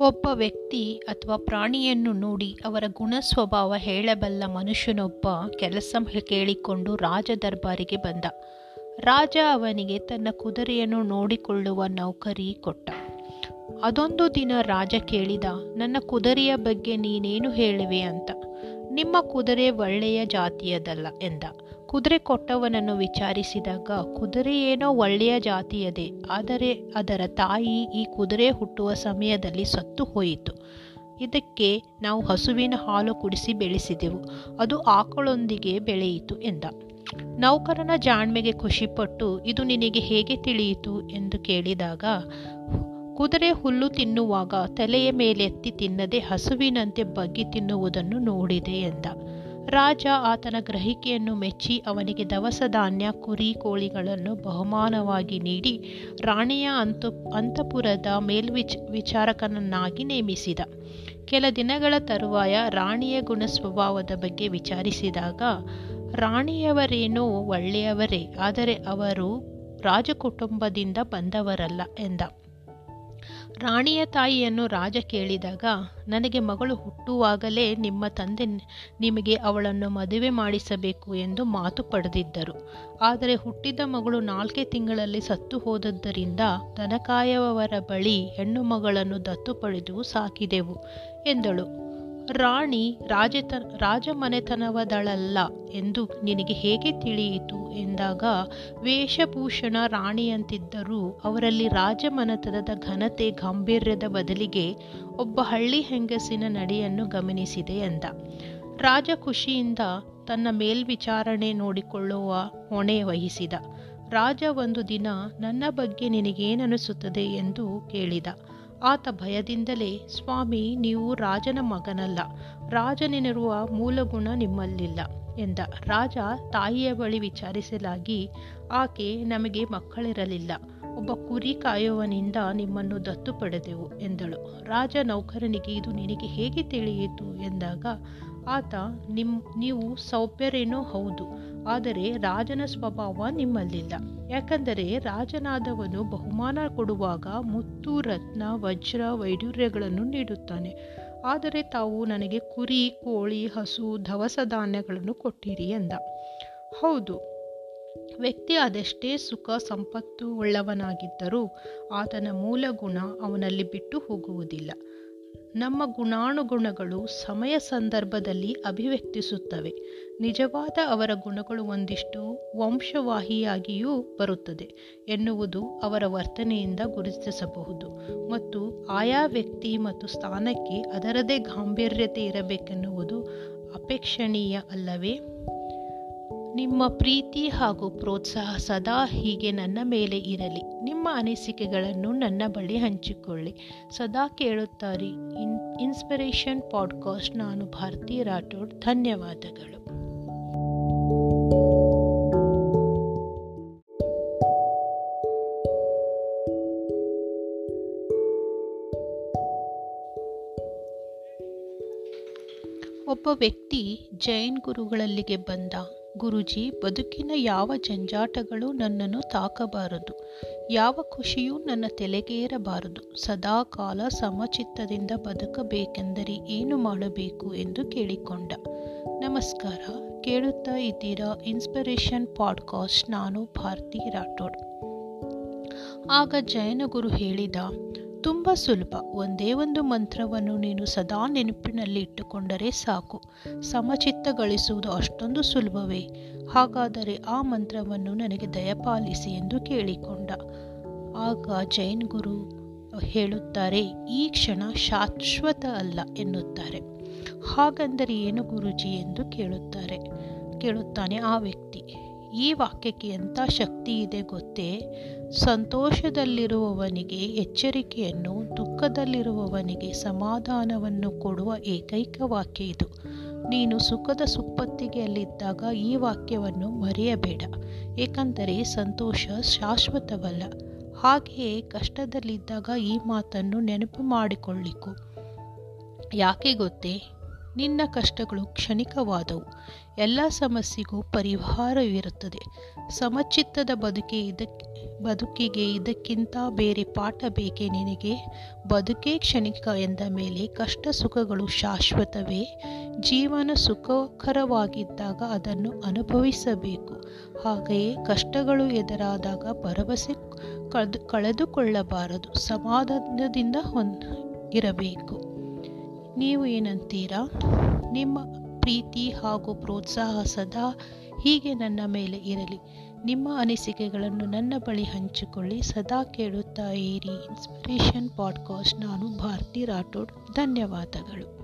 ಒಬ್ಬ ವ್ಯಕ್ತಿ ಅಥವಾ ಪ್ರಾಣಿಯನ್ನು ನೋಡಿ ಅವರ ಗುಣ ಸ್ವಭಾವ ಹೇಳಬಲ್ಲ ಮನುಷ್ಯನೊಬ್ಬ ಕೆಲಸ ಕೇಳಿಕೊಂಡು ರಾಜ ದರ್ಬಾರಿಗೆ ಬಂದ. ರಾಜ ಅವನಿಗೆ ತನ್ನ ಕುದುರೆಯನ್ನು ನೋಡಿಕೊಳ್ಳುವ ನೌಕರಿ ಕೊಟ್ಟ. ಅದೊಂದು ದಿನ ರಾಜ ಕೇಳಿದ, ನನ್ನ ಕುದುರೆಯ ಬಗ್ಗೆ ನೀನೇನು ಹೇಳುವೆ ಅಂತ. ನಿಮ್ಮ ಕುದುರೆ ಒಳ್ಳೆಯ ಜಾತಿಯದಲ್ಲ ಎಂದ. ಕುದುರೆ ಕೊಟ್ಟವನನ್ನು ವಿಚಾರಿಸಿದಾಗ, ಕುದುರೆ ಏನೋ ಒಳ್ಳೆಯ ಜಾತಿಯದೆ, ಆದರೆ ಅದರ ತಾಯಿ ಈ ಕುದುರೆ ಹುಟ್ಟುವ ಸಮಯದಲ್ಲಿ ಸತ್ತು ಹೋಯಿತು. ಇದಕ್ಕೆ ನಾವು ಹಸುವಿನ ಹಾಲು ಕುಡಿಸಿ ಬೆಳೆಸಿದೆವು. ಅದು ಆಕಳೊಂದಿಗೆ ಬೆಳೆಯಿತು ಎಂದ. ನೌಕರನ ಜಾಣ್ಮೆಗೆ ಖುಷಿಪಟ್ಟು, ಇದು ನಿನಗೆ ಹೇಗೆ ತಿಳಿಯಿತು? ಎಂದು ಕೇಳಿದಾಗ, ಕುದುರೆ ಹುಲ್ಲು ತಿನ್ನುವಾಗ ತಲೆಯ ಮೇಲೆ ಎತ್ತಿ ತಿನ್ನದೆ ಹಸುವಿನಂತೆ ಬಗ್ಗಿ ತಿನ್ನುವುದನ್ನು ನೋಡಿದೆ ಎಂದ. ರಾಜ ಆತನ ಗ್ರಹಿಕೆಯನ್ನು ಮೆಚ್ಚಿ ಅವನಿಗೆ ದವಸ ಧಾನ್ಯ, ಕುರಿ ಕೋಳಿಗಳನ್ನು ಬಹುಮಾನವಾಗಿ ನೀಡಿ ರಾಣಿಯ ಅಂತು ಅಂತಪುರದ ಮೇಲ್ವಿಚ್, ವಿಚಾರಕನನ್ನಾಗಿ ನೇಮಿಸಿದ. ಕೆಲ ದಿನಗಳ ತರುವಾಯ ರಾಣಿಯ ಗುಣ ಸ್ವಭಾವದ ಬಗ್ಗೆ ವಿಚಾರಿಸಿದಾಗ, ರಾಣಿಯವರೇನೋ ಒಳ್ಳೆಯವರೇ, ಆದರೆ ಅವರು ರಾಜಕುಟುಂಬದಿಂದ ಬಂದವರಲ್ಲ ಎಂದ. ರಾಣಿಯ ತಾಯಿಯನ್ನು ರಾಜ ಕೇಳಿದಾಗ, ನನಗೆ ಮಗಳು ಹುಟ್ಟುವಾಗಲೇ ನಿಮ್ಮ ತಂದೆ ನಿಮಗೆ ಅವಳನ್ನು ಮದುವೆ ಮಾಡಿಸಬೇಕು ಎಂದು ಮಾತು ಪಡೆದಿದ್ದರು. ಆದರೆ ಹುಟ್ಟಿದ ಮಗಳು ನಾಲ್ಕೇ ತಿಂಗಳಲ್ಲಿ ಸತ್ತು ಹೋದದ್ದರಿಂದ ದನಕಾಯವರ ಬಳಿ ಹೆಣ್ಣು ಮಗಳನ್ನು ದತ್ತು ಪಡೆದು ಸಾಕಿದೆವು ಎಂದಳು. ರಾಣಿ ರಾಜತ, ರಾಜಮನೆತನವದಳಲ್ಲ ಎಂದು ನಿನಗೆ ಹೇಗೆ ತಿಳಿಯಿತು? ಎಂದಾಗ ವೇಷಭೂಷಣ ರಾಣಿಯಂತಿದ್ದರೂ ಅವರಲ್ಲಿ ರಾಜಮನೆತನದ ಘನತೆ ಗಾಂಭೀರ್ಯದ ಬದಲಿಗೆ ಒಬ್ಬ ಹಳ್ಳಿ ಹೆಂಗಸಿನ ನಡೆಯನ್ನು ಗಮನಿಸಿದೆ ಎಂದ. ರಾಜ ಖುಷಿಯಿಂದ ತನ್ನ ಮೇಲ್ವಿಚಾರಣೆ ನೋಡಿಕೊಳ್ಳುವ ಹೊಣೆ ವಹಿಸಿದ. ರಾಜ ಒಂದು ದಿನ, ನನ್ನ ಬಗ್ಗೆ ನಿನಗೇನನಿಸುತ್ತದೆ ಎಂದು ಕೇಳಿದ. ಆತ ಭಯದಿಂದಲೇ, ಸ್ವಾಮಿ, ನೀವು ರಾಜನ ಮಗನಲ್ಲ. ರಾಜನೆನಿರುವ ಮೂಲಗುಣ ನಿಮ್ಮಲ್ಲಿಲ್ಲ ಎಂದ. ರಾಜ ತಾಯಿಯ ಬಳಿ ವಿಚಾರಿಸಲಾಗಿ, ಆಕೆ ನಮಗೆ ಮಕ್ಕಳಿರಲಿಲ್ಲ. ಒಬ್ಬ ಕುರಿ ಕಾಯುವನಿಂದ ನಿಮ್ಮನ್ನು ದತ್ತು ಪಡೆದೆವು ಎಂದಳು. ರಾಜ ನೌಕರನಿಗೆ, ಇದು ನಿನಗೆ ಹೇಗೆ ತಿಳಿಯಿತು? ಎಂದಾಗ, ಆತ ನಿಮ್, ನೀವು ಸೌಭ್ಯರೇನೋ ಹೌದು. ಆದರೆ ರಾಜನ ಸ್ವಭಾವ ನಿಮ್ಮಲ್ಲಿಲ್ಲ. ಯಾಕಂದರೆ ರಾಜನಾದವನು ಬಹುಮಾನ ಕೊಡುವಾಗ ಮುತ್ತು, ರತ್ನ, ವಜ್ರ ವೈಡೂರ್ಯಗಳನ್ನು ನೀಡುತ್ತಾನೆ. ಆದರೆ ತಾವು ನನಗೆ ಕುರಿ, ಕೋಳಿ, ಹಸು, ದವಸ ಧಾನ್ಯಗಳನ್ನು ಕೊಟ್ಟಿರಿ ಎಂದ. ಹೌದು, ವ್ಯಕ್ತಿ ಅದೆಷ್ಟೇ ಸುಖ, ಸಂಪತ್ತು ಉಳ್ಳವನಾಗಿದ್ದರೂ ಆತನ ಮೂಲ ಗುಣ ಅವನಲ್ಲಿ ಬಿಟ್ಟು ಹೋಗುವುದಿಲ್ಲ. ನಮ್ಮ ಗುಣಾನುಗುಣಗಳು ಸಮಯ ಸಂದರ್ಭದಲ್ಲಿ ಅಭಿವ್ಯಕ್ತಿಸುತ್ತವೆ. ನಿಜವಾದ ಅವರ ಗುಣಗಳು ಒಂದಿಷ್ಟು ವಂಶವಾಹಿಯಾಗಿಯೂ ಬರುತ್ತದೆ ಎನ್ನುವುದು ಅವರ ವರ್ತನೆಯಿಂದ ಗುರುತಿಸಬಹುದು. ಮತ್ತು ಆಯಾ ವ್ಯಕ್ತಿ ಮತ್ತು ಸ್ಥಾನಕ್ಕೆ ಅದರದೇ ಗಾಂಭೀರ್ಯತೆ ಇರಬೇಕೆನ್ನುವುದು ಅಪೇಕ್ಷಣೀಯ ಅಲ್ಲವೇ? ನಿಮ್ಮ ಪ್ರೀತಿ ಹಾಗೂ ಪ್ರೋತ್ಸಾಹ ಸದಾ ಹೀಗೆ ನನ್ನ ಮೇಲೆ ಇರಲಿ. ನಿಮ್ಮ ಅನಿಸಿಕೆಗಳನ್ನು ನನ್ನ ಬಳಿ ಹಂಚಿಕೊಳ್ಳಿ. ಸದಾ ಕೇಳುತ್ತಾರೆ ಇನ್, ಇನ್ಸ್ಪಿರೇಷನ್ ಪಾಡ್ಕಾಸ್ಟ್. ನಾನು ಭಾರತಿ ರಾಠೋಡ್. ಧನ್ಯವಾದಗಳು. ಒಬ್ಬ ವ್ಯಕ್ತಿ ಜೈನ್ ಗುರುಗಳಲ್ಲಿಗೆ ಬಂದ. ಗುರುಜಿ, ಬದುಕಿನ ಯಾವ ಜಂಜಾಟಗಳು ನನ್ನನ್ನು ತಾಕಬಾರದು, ಯಾವ ಖುಷಿಯೂ ನನ್ನ ತಲೆಗೇರಬಾರದು ಸದಾ ಕಾಲ ಸಮಚಿತ್ತದಿಂದ ಬದುಕಬೇಕೆಂದರೆ ಏನು ಮಾಡಬೇಕು ಎಂದು ಕೇಳಿಕೊಂಡ. ನಮಸ್ಕಾರ, ಕೇಳುತ್ತಾ ಇದ್ದೀರಾ ಇನ್ಸ್ಪಿರೇಷನ್ ಪಾಡ್ಕಾಸ್ಟ್, ನಾನು ಭಾರತಿ ರಾಠೋಡ್. ಆಗ ಜಯನಗುರು ಹೇಳಿದ ತುಂಬ ಸುಲಭ. ಒಂದೇ ಒಂದು ಮಂತ್ರವನ್ನು ನೀನು ಸದಾ ನೆನಪಿನಲ್ಲಿ ಇಟ್ಟುಕೊಂಡರೆ ಸಾಕು. ಸಮಚಿತ್ತ ಗಳಿಸುವುದು ಅಷ್ಟೊಂದು ಸುಲಭವೇ? ಹಾಗಾದರೆ ಆ ಮಂತ್ರವನ್ನು ನನಗೆ ದಯಪಾಲಿಸಿ ಎಂದು ಕೇಳಿಕೊಂಡ. ಆಗ ಜೈನ್ ಗುರು ಹೇಳುತ್ತಾರೆ, ಈ ಕ್ಷಣ ಶಾಶ್ವತ ಅಲ್ಲ ಎನ್ನುತ್ತಾರೆ. ಹಾಗಂದರೆ ಏನು ಗುರುಜಿ ಎಂದು ಕೇಳುತ್ತಾರೆ, ಕೇಳುತ್ತಾನೆ ಆ ವ್ಯಕ್ತಿ. ಈ ವಾಕ್ಯಕ್ಕೆ ಎಂಥ ಶಕ್ತಿ ಇದೆ ಗೊತ್ತೇ? ಸಂತೋಷದಲ್ಲಿರುವವನಿಗೆ ಎಚ್ಚರಿಕೆಯನ್ನು, ದುಃಖದಲ್ಲಿರುವವನಿಗೆ ಸಮಾಧಾನವನ್ನು ಕೊಡುವ ಏಕೈಕ ವಾಕ್ಯ ಇದು. ನೀನು ಸುಖದ ಸುಪ್ಪತ್ತಿಗೆಯಲ್ಲಿದ್ದಾಗ ಈ ವಾಕ್ಯವನ್ನು ಮರೆಯಬೇಡ. ಏಕೆಂದರೆ ಸಂತೋಷ ಶಾಶ್ವತವಲ್ಲ. ಹಾಗೆಯೇ ಕಷ್ಟದಲ್ಲಿದ್ದಾಗ ಈ ಮಾತನ್ನು ನೆನಪು ಮಾಡಿಕೊಳ್ಳಿಕು. ಯಾಕೆ ಗೊತ್ತೇ? ನಿನ್ನ ಕಷ್ಟಗಳು ಕ್ಷಣಿಕವಾದವು. ಎಲ್ಲ ಸಮಸ್ಯೆಗೂ ಪರಿಹಾರವಿರುತ್ತದೆ. ಸಮಚಿತ್ತದ ಬದುಕೆ ಇದಕ್ಕೆ ಬದುಕಿಗೆ ಇದಕ್ಕಿಂತ ಬೇರೆ ಪಾಠ ಬೇಕೇ ನಿನಗೆ? ಬದುಕೇ ಕ್ಷಣಿಕ ಎಂದ ಮೇಲೆ ಕಷ್ಟ ಸುಖಗಳು ಶಾಶ್ವತವೇ? ಜೀವನ ಸುಖಕರವಾಗಿದ್ದಾಗ ಅದನ್ನು ಅನುಭವಿಸಬೇಕು. ಹಾಗೆಯೇ ಕಷ್ಟಗಳು ಎದುರಾದಾಗ ಭರವಸೆ ಕಳೆದು, ಕಳೆದುಕೊಳ್ಳಬಾರದು. ಸಮಾಧಾನದಿಂದ ಹೊಂದ, ಇರಬೇಕು. ನೀವು ಏನಂತೀರಾ? ನಿಮ್ಮ ಪ್ರೀತಿ ಹಾಗೂ ಪ್ರೋತ್ಸಾಹ ಸದಾ ಹೀಗೆ ನನ್ನ ಮೇಲೆ ಇರಲಿ. ನಿಮ್ಮ ಅನಿಸಿಕೆಗಳನ್ನು ನನ್ನ ಬಳಿ ಹಂಚಿಕೊಳ್ಳಿ. ಸದಾ ಕೇಳುತ್ತಾ ಇರಿ. ಇನ್ಸ್ಪಿರೇಷನ್ ಪಾಡ್ಕಾಸ್ಟ್ ನಾನು ಭಾರತಿ ರಾಠೋಡ್. ಧನ್ಯವಾದಗಳು.